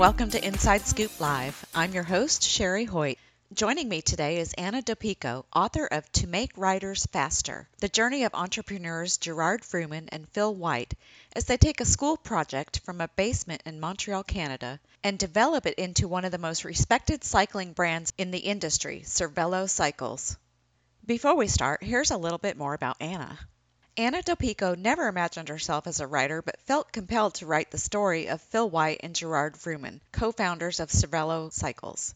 Welcome to Inside Scoop Live. I'm your host, Sherry Hoyt. Joining me today is Anna Dopico, author of To Make Riders Faster The Journey of Entrepreneurs Gerard Vroomen and Phil White as they take a school project from a basement in Montreal, Canada, and develop it into one of the most respected cycling brands in the industry, Cervelo Cycles. Before we start, here's a little bit more about Anna. Anna Dopico never imagined herself as a writer, but felt compelled to write the story of Phil White and Gerard Vroomen, co-founders of Cervelo Cycles.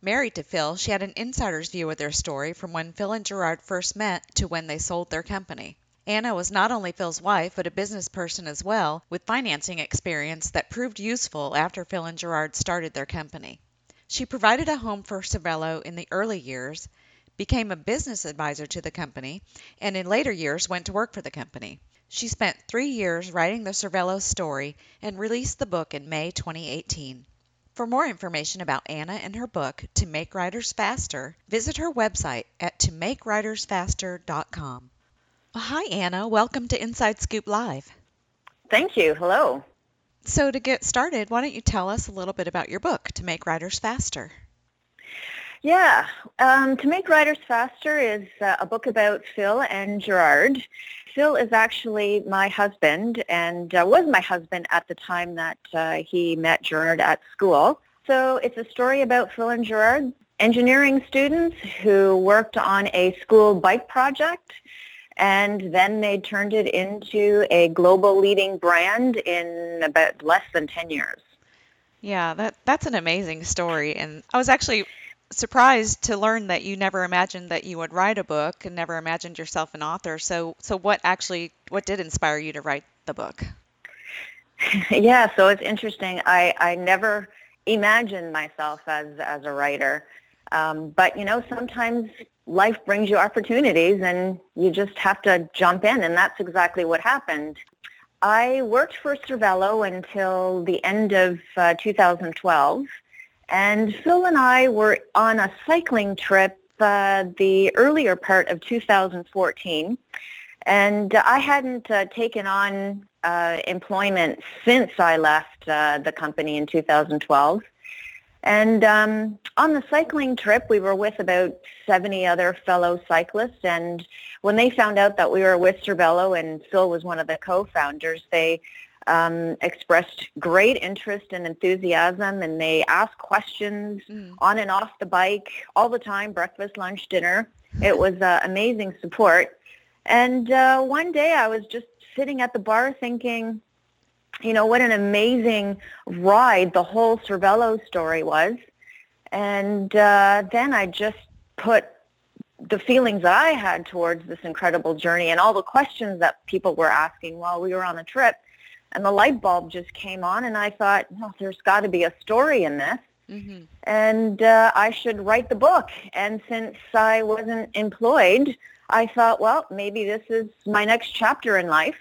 Married to Phil, she had an insider's view of their story from when Phil and Gerard first met to when they sold their company. Anna was not only Phil's wife, but a business person as well, with financing experience that proved useful after Phil and Gerard started their company. She provided a home for Cervelo in the early years, became a business advisor to the company, and in later years went to work for the company. She spent three years writing the Cervelo story and released the book in May 2018. For more information about Anna and her book, To Make Riders Faster, visit her website at tomakeridersfaster.com. Well, hi, Anna. Welcome to Inside Scoop Live. Thank you. Hello. So, to get started, why don't you tell us a little bit about your book, To Make Riders Faster? Yeah, um, To Make Riders Faster is uh, a book about Phil and Gerard. Phil is actually my husband and uh, was my husband at the time that uh, he met Gerard at school. So it's a story about Phil and Gerard, engineering students who worked on a school bike project and then they turned it into a global leading brand in about less than 10 years. Yeah, that that's an amazing story and I was actually surprised to learn that you never imagined that you would write a book and never imagined yourself an author. So, so what actually, what did inspire you to write the book? Yeah, so it's interesting. I, I never imagined myself as, as a writer. Um, but, you know, sometimes life brings you opportunities and you just have to jump in. And that's exactly what happened. I worked for Cervelo until the end of uh, 2012. And Phil and I were on a cycling trip uh, the earlier part of 2014. And I hadn't uh, taken on uh, employment since I left uh, the company in 2012. And um, on the cycling trip, we were with about 70 other fellow cyclists. And when they found out that we were with Cervelo and Phil was one of the co-founders, they um, expressed great interest and enthusiasm, and they asked questions mm. on and off the bike all the time, breakfast, lunch, dinner. It was uh, amazing support. And uh, one day I was just sitting at the bar thinking, you know, what an amazing ride the whole Cervelo story was. And uh, then I just put the feelings that I had towards this incredible journey and all the questions that people were asking while we were on the trip and the light bulb just came on and I thought, well, there's got to be a story in this. Mm-hmm. And uh, I should write the book. And since I wasn't employed, I thought, well, maybe this is my next chapter in life.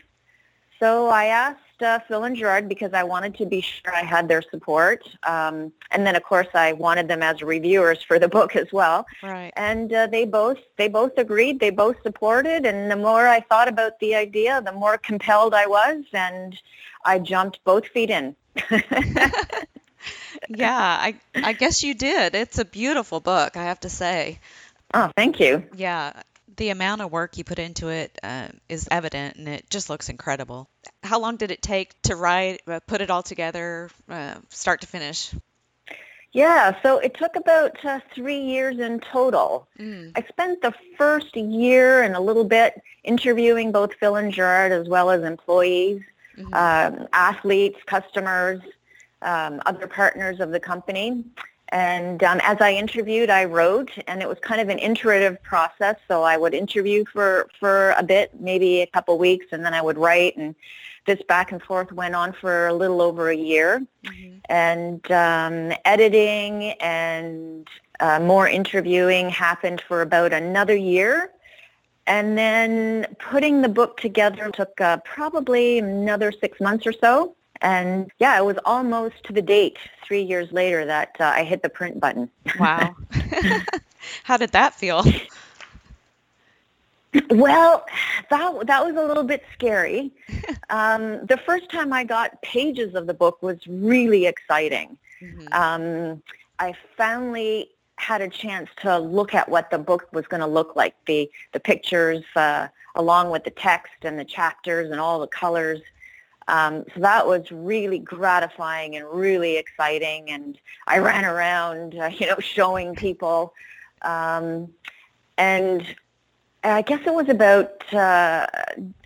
So I asked uh, Phil and Gerard because I wanted to be sure I had their support. Um, and then, of course, I wanted them as reviewers for the book as well. Right. And uh, they both they both agreed. They both supported. And the more I thought about the idea, the more compelled I was, and I jumped both feet in. yeah, I I guess you did. It's a beautiful book, I have to say. Oh, thank you. Yeah, the amount of work you put into it uh, is evident, and it just looks incredible. How long did it take to write, uh, put it all together, uh, start to finish? Yeah, so it took about uh, three years in total. Mm. I spent the first year and a little bit interviewing both Phil and Gerard as well as employees, mm-hmm. um, athletes, customers, um, other partners of the company. And um, as I interviewed, I wrote, and it was kind of an iterative process. So I would interview for, for a bit, maybe a couple weeks, and then I would write. And this back and forth went on for a little over a year. Mm-hmm. And um, editing and uh, more interviewing happened for about another year. And then putting the book together took uh, probably another six months or so. And yeah, it was almost to the date, three years later, that uh, I hit the print button. Wow. How did that feel? Well, that that was a little bit scary. um, the first time I got pages of the book was really exciting. Mm-hmm. Um, I finally had a chance to look at what the book was going to look like, the the pictures uh, along with the text and the chapters and all the colors. Um, so that was really gratifying and really exciting. And I ran around, uh, you know, showing people. Um, and I guess it was about uh,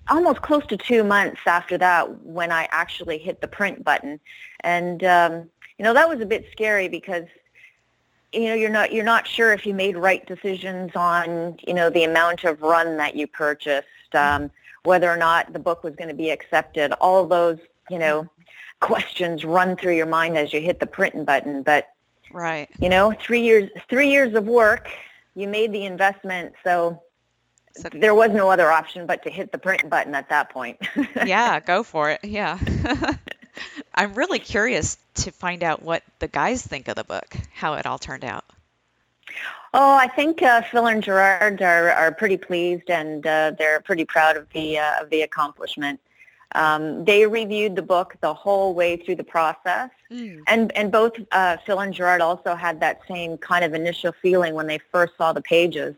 almost close to two months after that when I actually hit the print button. And, um, you know, that was a bit scary because, you know, you're not, you're not sure if you made right decisions on, you know, the amount of run that you purchased, um, whether or not the book was going to be accepted. All those, you know, questions run through your mind as you hit the print button. But, right. you know, three years, three years of work, you made the investment. So, so there was no other option but to hit the print button at that point. yeah, go for it. Yeah. I'm really curious to find out what the guys think of the book, how it all turned out. Oh, I think uh, Phil and Gerard are, are pretty pleased and uh, they're pretty proud of the uh, of the accomplishment. Um, they reviewed the book the whole way through the process, mm. and and both uh, Phil and Gerard also had that same kind of initial feeling when they first saw the pages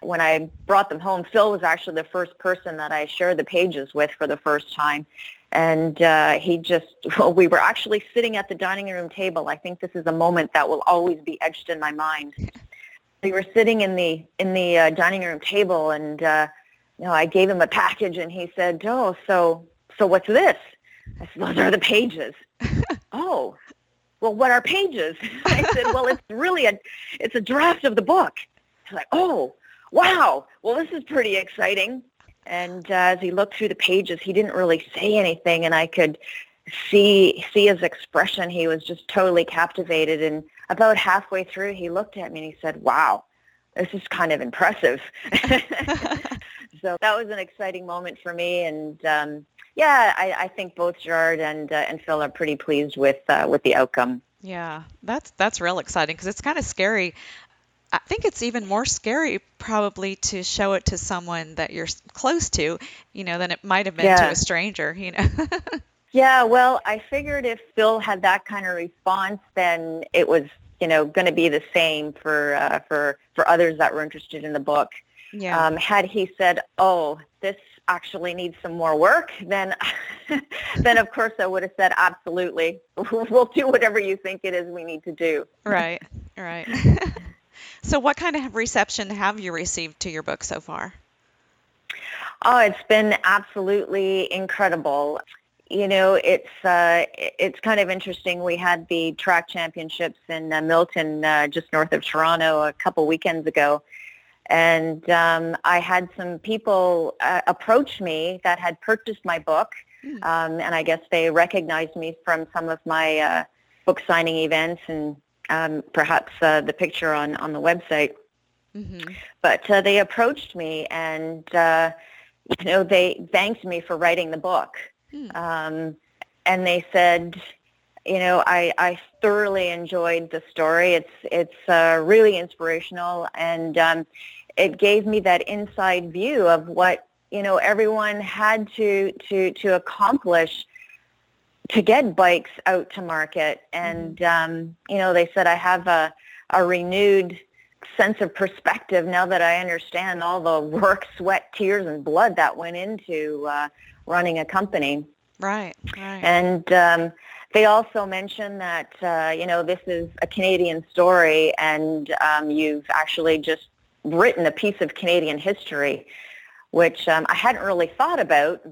when I brought them home, Phil was actually the first person that I shared the pages with for the first time. And uh, he just, well, we were actually sitting at the dining room table. I think this is a moment that will always be etched in my mind. We were sitting in the in the uh, dining room table, and uh, you know, I gave him a package, and he said, "Oh, so so what's this?" I said, "Those are the pages." oh, well, what are pages? I said, "Well, it's really a it's a draft of the book." He's like, "Oh, wow, well, this is pretty exciting. And uh, as he looked through the pages, he didn't really say anything, and I could see see his expression. He was just totally captivated. And about halfway through, he looked at me and he said, "Wow, this is kind of impressive." so that was an exciting moment for me, and um, yeah, I, I think both Gerard and uh, and Phil are pretty pleased with uh, with the outcome. Yeah, that's that's real exciting because it's kind of scary. I think it's even more scary probably to show it to someone that you're close to, you know, than it might have been yeah. to a stranger, you know. yeah, well, I figured if Phil had that kind of response, then it was, you know, going to be the same for uh, for for others that were interested in the book. Yeah. Um, had he said, "Oh, this actually needs some more work," then then of course I would have said, "Absolutely, we'll do whatever you think it is we need to do." Right. Right. So, what kind of reception have you received to your book so far? Oh, it's been absolutely incredible. You know, it's uh, it's kind of interesting. We had the track championships in uh, Milton, uh, just north of Toronto, a couple weekends ago, and um, I had some people uh, approach me that had purchased my book, mm. um, and I guess they recognized me from some of my uh, book signing events and um, perhaps uh, the picture on, on the website. Mm-hmm. But uh, they approached me and, uh, you know, they thanked me for writing the book. Mm. Um, and they said, you know, I, I thoroughly enjoyed the story. It's, it's uh, really inspirational and um, it gave me that inside view of what, you know, everyone had to, to, to accomplish to get bikes out to market. And, mm-hmm. um, you know, they said I have a, a renewed sense of perspective now that I understand all the work, sweat, tears, and blood that went into uh, running a company. Right, right. And um, they also mentioned that, uh, you know, this is a Canadian story and um, you've actually just written a piece of Canadian history which um, I hadn't really thought about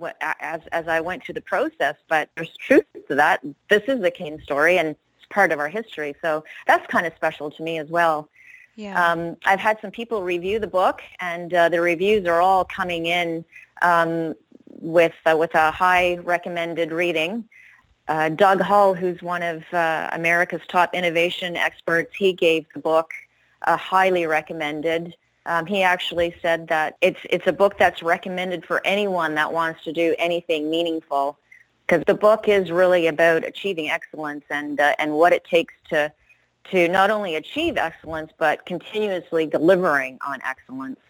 as, as I went through the process, but there's truth to that. This is the Kane story and it's part of our history. So that's kind of special to me as well. Yeah. Um, I've had some people review the book and uh, the reviews are all coming in um, with, uh, with a high recommended reading. Uh, Doug Hall, who's one of uh, America's top innovation experts, he gave the book a highly recommended. Um, he actually said that it's it's a book that's recommended for anyone that wants to do anything meaningful, because the book is really about achieving excellence and uh, and what it takes to to not only achieve excellence but continuously delivering on excellence.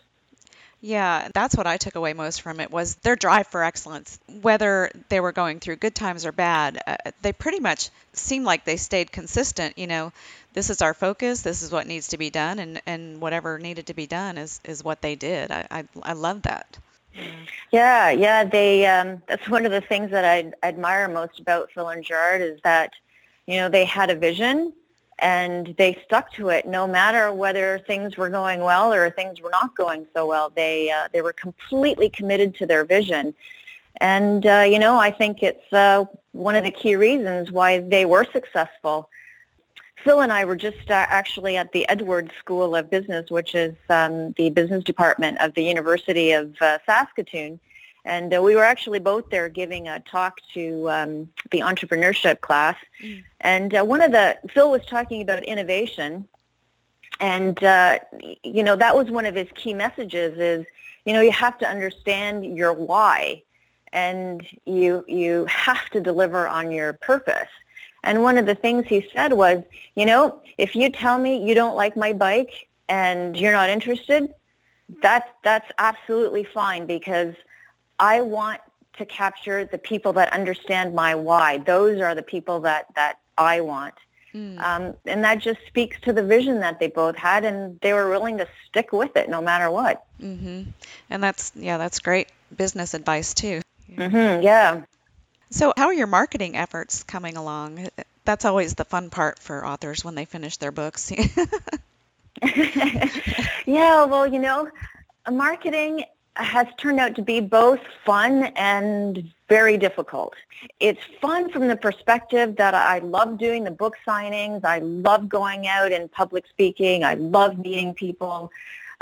Yeah, that's what I took away most from it was their drive for excellence. Whether they were going through good times or bad, uh, they pretty much seemed like they stayed consistent. You know, this is our focus. This is what needs to be done, and and whatever needed to be done is is what they did. I I, I love that. Yeah, yeah. They um, that's one of the things that I admire most about Phil and Gerard is that you know they had a vision and they stuck to it no matter whether things were going well or things were not going so well. They uh, they were completely committed to their vision, and uh, you know I think it's uh, one of the key reasons why they were successful. Phil and I were just uh, actually at the Edwards School of Business, which is um, the business department of the University of uh, Saskatoon. And uh, we were actually both there giving a talk to um, the entrepreneurship class. Mm. And uh, one of the, Phil was talking about innovation. And, uh, you know, that was one of his key messages is, you know, you have to understand your why and you, you have to deliver on your purpose. And one of the things he said was, you know, if you tell me you don't like my bike and you're not interested, that's that's absolutely fine because I want to capture the people that understand my why. Those are the people that that I want. Mm. Um, and that just speaks to the vision that they both had, and they were willing to stick with it no matter what. Mm-hmm. And that's yeah, that's great business advice too. Mm-hmm, yeah. So, how are your marketing efforts coming along? That's always the fun part for authors when they finish their books. yeah, well, you know, marketing has turned out to be both fun and very difficult. It's fun from the perspective that I love doing the book signings. I love going out and public speaking. I love meeting people.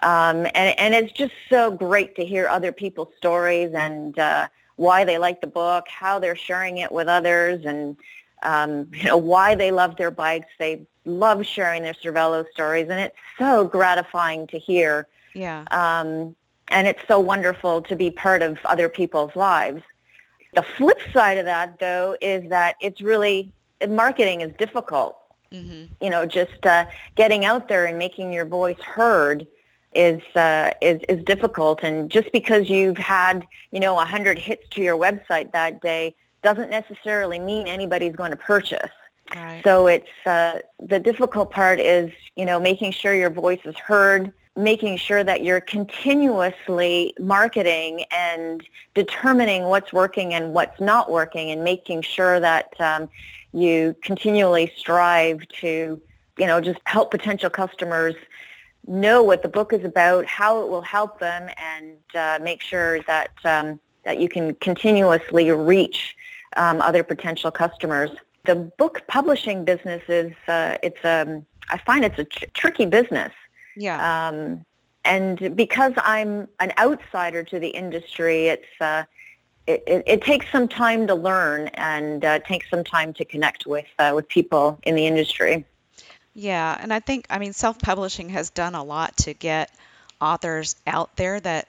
Um, and, and it's just so great to hear other people's stories and uh, why they like the book, how they're sharing it with others, and um, you know why they love their bikes. They love sharing their Cervelo stories, and it's so gratifying to hear. Yeah. Um, and it's so wonderful to be part of other people's lives. The flip side of that, though, is that it's really marketing is difficult. Mm-hmm. You know, just uh, getting out there and making your voice heard is uh, is is difficult. And just because you've had you know a hundred hits to your website that day doesn't necessarily mean anybody's going to purchase. Right. So it's uh, the difficult part is you know making sure your voice is heard, making sure that you're continuously marketing and determining what's working and what's not working, and making sure that um, you continually strive to you know just help potential customers know what the book is about, how it will help them, and uh, make sure that um, that you can continuously reach um, other potential customers. The book publishing business is uh, it's um, I find it's a tr- tricky business. Yeah. Um, and because I'm an outsider to the industry, it's uh, it, it, it, takes some time to learn and uh, takes some time to connect with uh, with people in the industry. Yeah, and I think, I mean, self publishing has done a lot to get authors out there that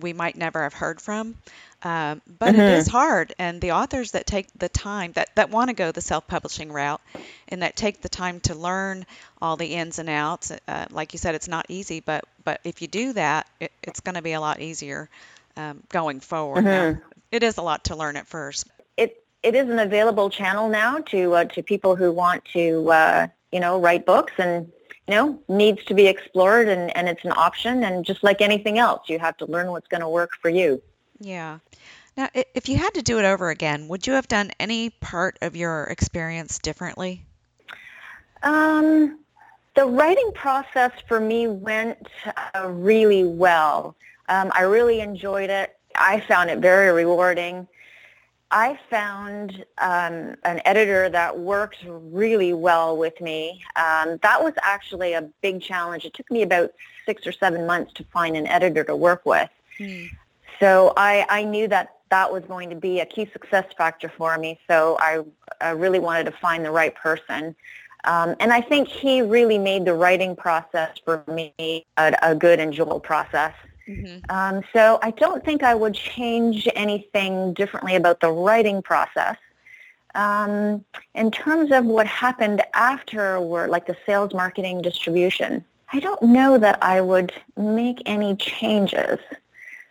we might never have heard from. Um, but mm-hmm. it is hard, and the authors that take the time that, that want to go the self-publishing route, and that take the time to learn all the ins and outs, uh, like you said, it's not easy, but but if you do that, it, it's going to be a lot easier um, going forward. Mm-hmm. Now, it is a lot to learn at first. It it is an available channel now to uh, to people who want to uh, you know, write books and, you know, needs to be explored and, and it's an option. And just like anything else, you have to learn what's going to work for you. Yeah. Now, if you had to do it over again, would you have done any part of your experience differently? Um, the writing process for me went uh, really well. Um, I really enjoyed it. I found it very rewarding. I found um, an editor that works really well with me. Um, that was actually a big challenge. It took me about six or seven months to find an editor to work with. Mm. So I, I knew that that was going to be a key success factor for me. So I, I really wanted to find the right person. Um, and I think he really made the writing process for me a, a good, enjoyable process. Mm-hmm. Um, so I don't think I would change anything differently about the writing process. Um, in terms of what happened afterward, like the sales, marketing, distribution, I don't know that I would make any changes.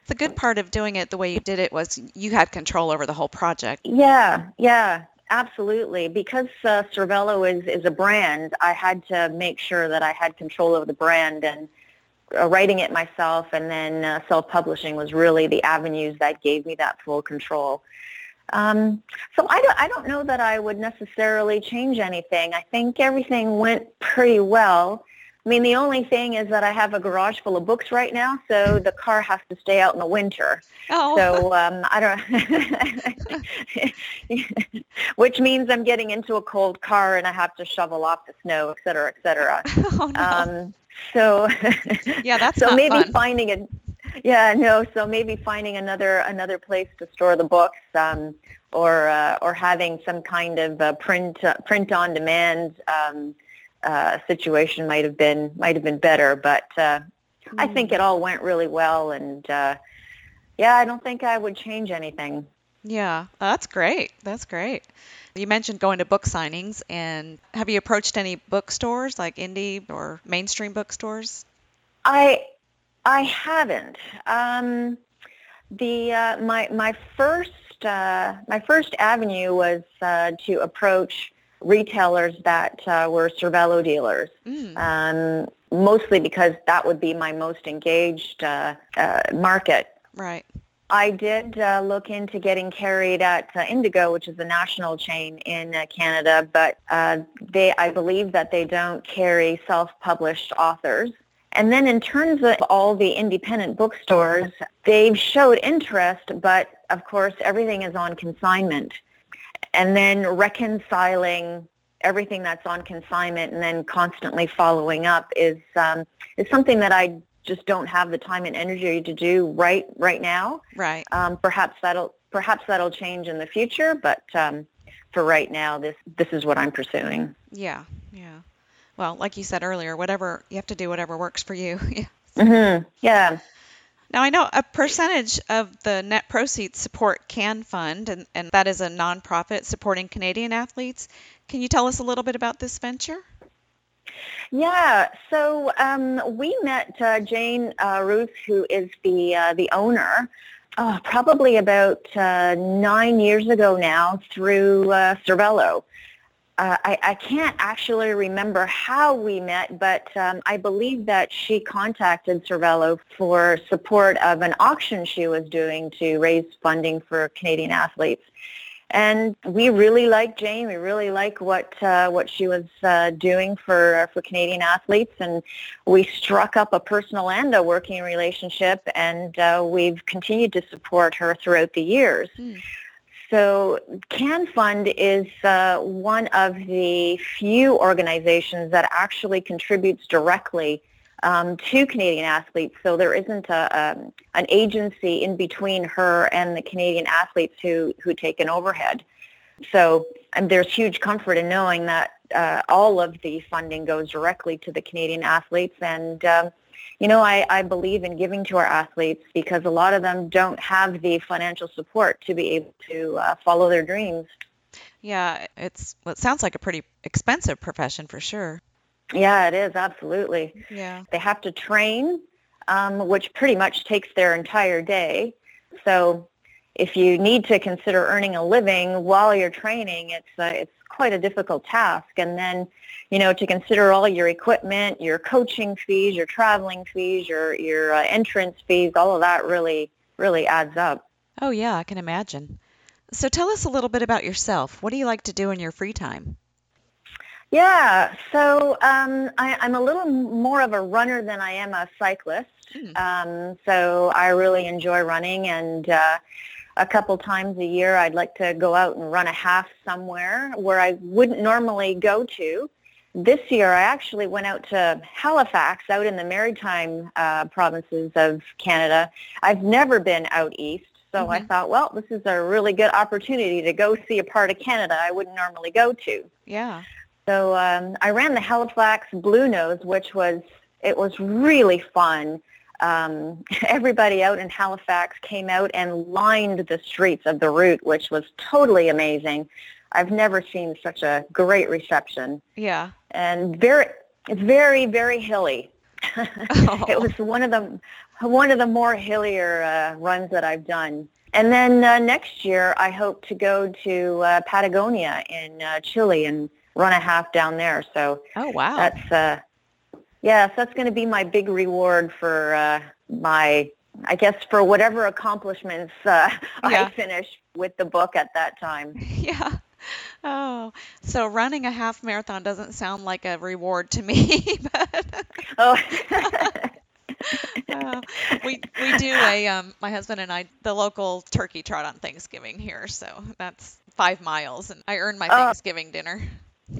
The good part of doing it the way you did it was you had control over the whole project. Yeah, yeah, absolutely. Because uh, Cervelo is, is a brand, I had to make sure that I had control over the brand and uh, writing it myself and then uh, self-publishing was really the avenues that gave me that full control. Um, so I don't, I don't know that I would necessarily change anything. I think everything went pretty well. I mean, the only thing is that I have a garage full of books right now, so the car has to stay out in the winter. Oh. So um, I don't, which means I'm getting into a cold car and I have to shovel off the snow, et cetera, et cetera. Oh, no. Um, so yeah, that's so maybe fun. finding a yeah no so maybe finding another another place to store the books um, or uh, or having some kind of uh, print uh, print on demand um, uh, situation might have been might have been better but uh, I think Mm. it all went really well and uh, yeah I don't think I would change anything Yeah, that's great. That's great. You mentioned going to book signings, and have you approached any bookstores like indie or mainstream bookstores? I I haven't. Um, the uh, my my first uh, my first avenue was uh, to approach retailers that uh, were Cervelo dealers. Mm. Um, mostly because that would be my most engaged uh, uh, market. Right. I did uh, look into getting carried at uh, Indigo, which is a national chain in uh, Canada, but uh, they, I believe that they don't carry self-published authors. And then in terms of all the independent bookstores, they've showed interest, but of course everything is on consignment. And then reconciling everything that's on consignment and then constantly following up is um, is something that I just don't have the time and energy to do right right now. Right. Um, perhaps that'll perhaps that'll change in the future, but um, for right now, this this is what I'm pursuing. Yeah. Yeah. Well, like you said earlier, whatever you have to do, whatever works for you. Yeah. hmm Yeah. Now, I know a percentage of the net proceeds support Can Fund, and, and that is a nonprofit supporting Canadian athletes. Can you tell us a little bit about this venture? Yeah, so um, we met uh, Jane uh, Roos, who is the uh, the owner, uh, probably about uh, nine years ago now through uh, Cervelo. Uh, I, I can't actually remember how we met, but um, I believe that she contacted Cervelo for support of an auction she was doing to raise funding for Canadian athletes. And we really like Jane. We really like what uh, what she was uh, doing for for Canadian athletes, and we struck up a personal and a working relationship, and uh, we've continued to support her throughout the years. Hmm. So Can Fund is uh, one of the few organizations that actually contributes directly um, to Canadian athletes. So there isn't a, um, an agency in between her and the Canadian athletes who, who take an overhead. So there's huge comfort in knowing that uh, all of the funding goes directly to the Canadian athletes. And, um, you know, I, I believe in giving to our athletes because a lot of them don't have the financial support to be able to uh, follow their dreams. Yeah, it's well, it sounds like a pretty expensive profession for sure. Yeah, it is, absolutely. Yeah. They have to train, um, which pretty much takes their entire day. So if you need to consider earning a living while you're training, it's uh, it's quite a difficult task. And then, you know, to consider all your equipment, your coaching fees, your traveling fees, your your uh, entrance fees, all of that really really adds up. Oh, yeah, I can imagine. So tell us a little bit about yourself. What do you like to do in your free time? Yeah, so um, I, I'm a little more of a runner than I am a cyclist. Hmm. Um, so I really enjoy running, and uh, a couple times a year I'd like to go out and run a half somewhere where I wouldn't normally go to. This year I actually went out to Halifax, out in the maritime uh, provinces of Canada. I've never been out east, so I Mhm. thought, well, this is a really good opportunity to go see a part of Canada I wouldn't normally go to. Yeah. So um, I ran the Halifax Blue Nose, which was it was really fun. Um, everybody out in Halifax came out and lined the streets of the route, which was totally amazing. I've never seen such a great reception, Yeah. and very it's very very hilly. Oh. it was one of the one of the more hillier uh, runs that I've done. And then uh, next year, I hope to go to uh, Patagonia in uh, Chile and run a half down there. So oh wow, that's uh, yes, that's going to be my big reward for uh, my I guess for whatever accomplishments uh, yeah. I finish with the book at that time. Yeah. Oh, so running a half marathon doesn't sound like a reward to me, but oh. uh, we we do a um, my husband and I the local turkey trot on Thanksgiving here, so that's five miles, and I earn my oh. Thanksgiving dinner.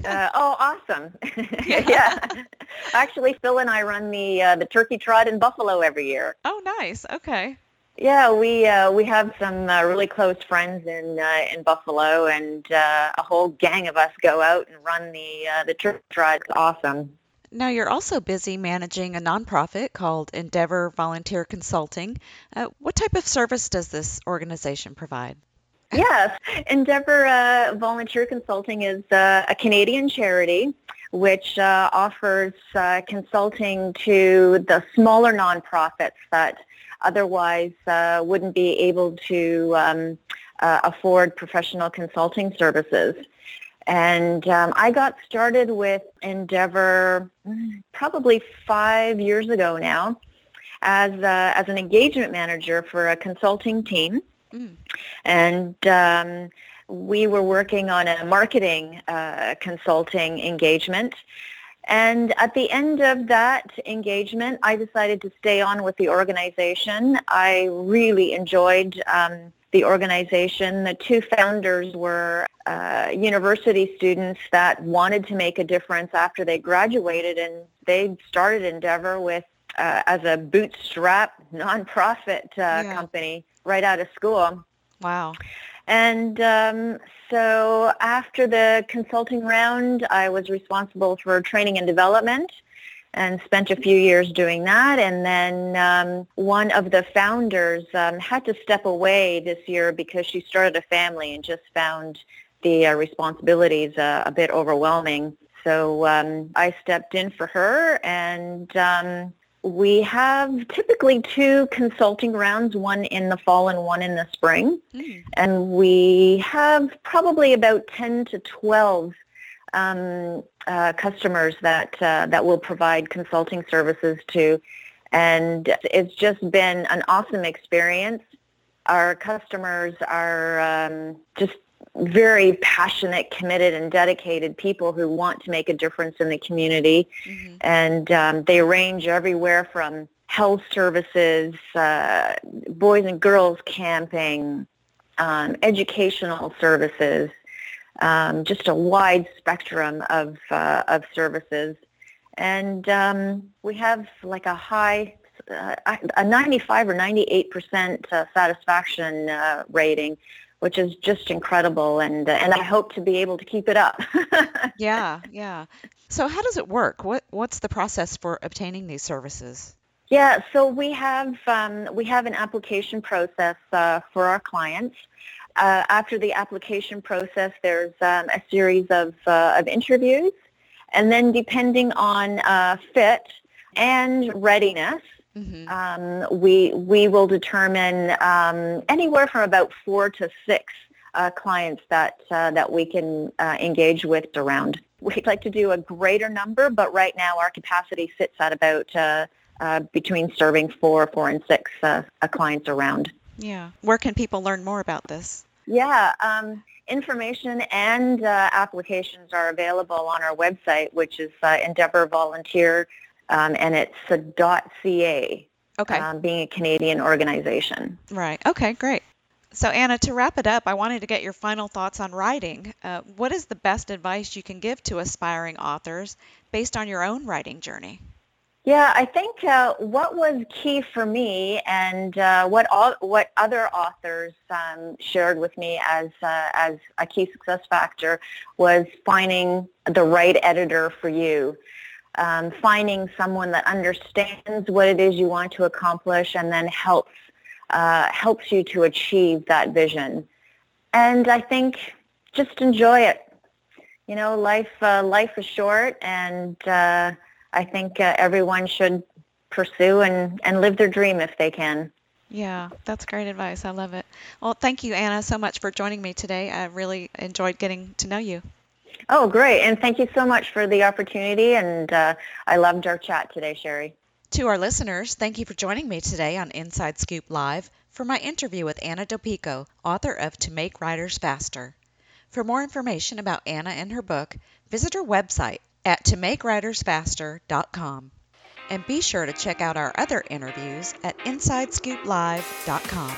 Uh, oh, awesome! yeah. yeah. actually, Phil and I run the uh, the turkey trot in Buffalo every year. Oh, nice. Okay. Yeah, we uh, we have some uh, really close friends in uh, in Buffalo, and uh, a whole gang of us go out and run the uh, the turkey trot. It's awesome. Now, you're also busy managing a nonprofit called Endeavor Volunteer Consulting. Uh, what type of service does this organization provide? Yes, Endeavor uh, Volunteer Consulting is uh, a Canadian charity which uh, offers uh, consulting to the smaller nonprofits that otherwise uh, wouldn't be able to um, uh, afford professional consulting services. And um, I got started with Endeavor probably five years ago now as, a, as an engagement manager for a consulting team. Mm. And um, we were working on a marketing uh, consulting engagement. And at the end of that engagement, I decided to stay on with the organization. I really enjoyed um, the organization. The two founders were uh, university students that wanted to make a difference after they graduated, and they started Endeavor with uh, as a bootstrap nonprofit uh, yeah. company right out of school. Wow. And um, so after the consulting round, I was responsible for training and development and spent a few years doing that. And then um, one of the founders um, had to step away this year because she started a family and just found the uh, responsibilities uh, a bit overwhelming. So um, I stepped in for her and um, we have typically two consulting rounds, one in the fall and one in the spring. Mm. And we have probably about 10 to 12 um, uh, customers that, uh, that will provide consulting services to. And it's just been an awesome experience. Our customers are um, just very passionate, committed, and dedicated people who want to make a difference in the community. Mm-hmm. And um, they range everywhere from health services, uh, boys and girls camping, um, educational services, um, just a wide spectrum of, uh, of services. And um, we have like a high, uh, a 95 or 98 percent uh, satisfaction uh, rating which is just incredible and uh, and I hope to be able to keep it up. yeah, yeah. So how does it work? What what's the process for obtaining these services? Yeah, so we have um, we have an application process uh, for our clients. Uh, after the application process, there's um, a series of uh, of interviews, and then depending on uh, fit and readiness, Mm-hmm. Um, we we will determine um, anywhere from about four to six uh, clients that uh, that we can uh, engage with around. We'd like to do a greater number, but right now our capacity sits at about uh, uh, between serving four, four and six uh, clients around. Yeah. Where can people learn more about this? Yeah. Um, information and applications are available on our website, which is Endeavor Volunteer um, and it's a .ca. Okay. Um, being a Canadian organization. Right. Okay. Great. So Anna, to wrap it up, I wanted to get your final thoughts on writing. Uh, what is the best advice you can give to aspiring authors based on your own writing journey? Yeah, I think uh, what was key for me and uh, what all, what other authors um, shared with me as uh, as a key success factor was finding the right editor for you um, finding someone that understands what it is you want to accomplish and then helps uh, helps you to achieve that vision. And I think just enjoy it. You know, life uh, life is short, and uh, I think uh, everyone should pursue and, and live their dream if they can. Yeah, that's great advice. I love it. Well, thank you, Anna, so much for joining me today. I really enjoyed getting to know you. Oh, great. And thank you so much for the opportunity. And uh, I loved our chat today, Sherry. To our listeners, thank you for joining me today on Inside Scoop Live for my interview with Anna Dopico, author of To Make Riders Faster. For more information about Anna and her book, visit her website at tomakeridersfaster.com. And be sure to check out our other interviews at InsideScoopLive.com.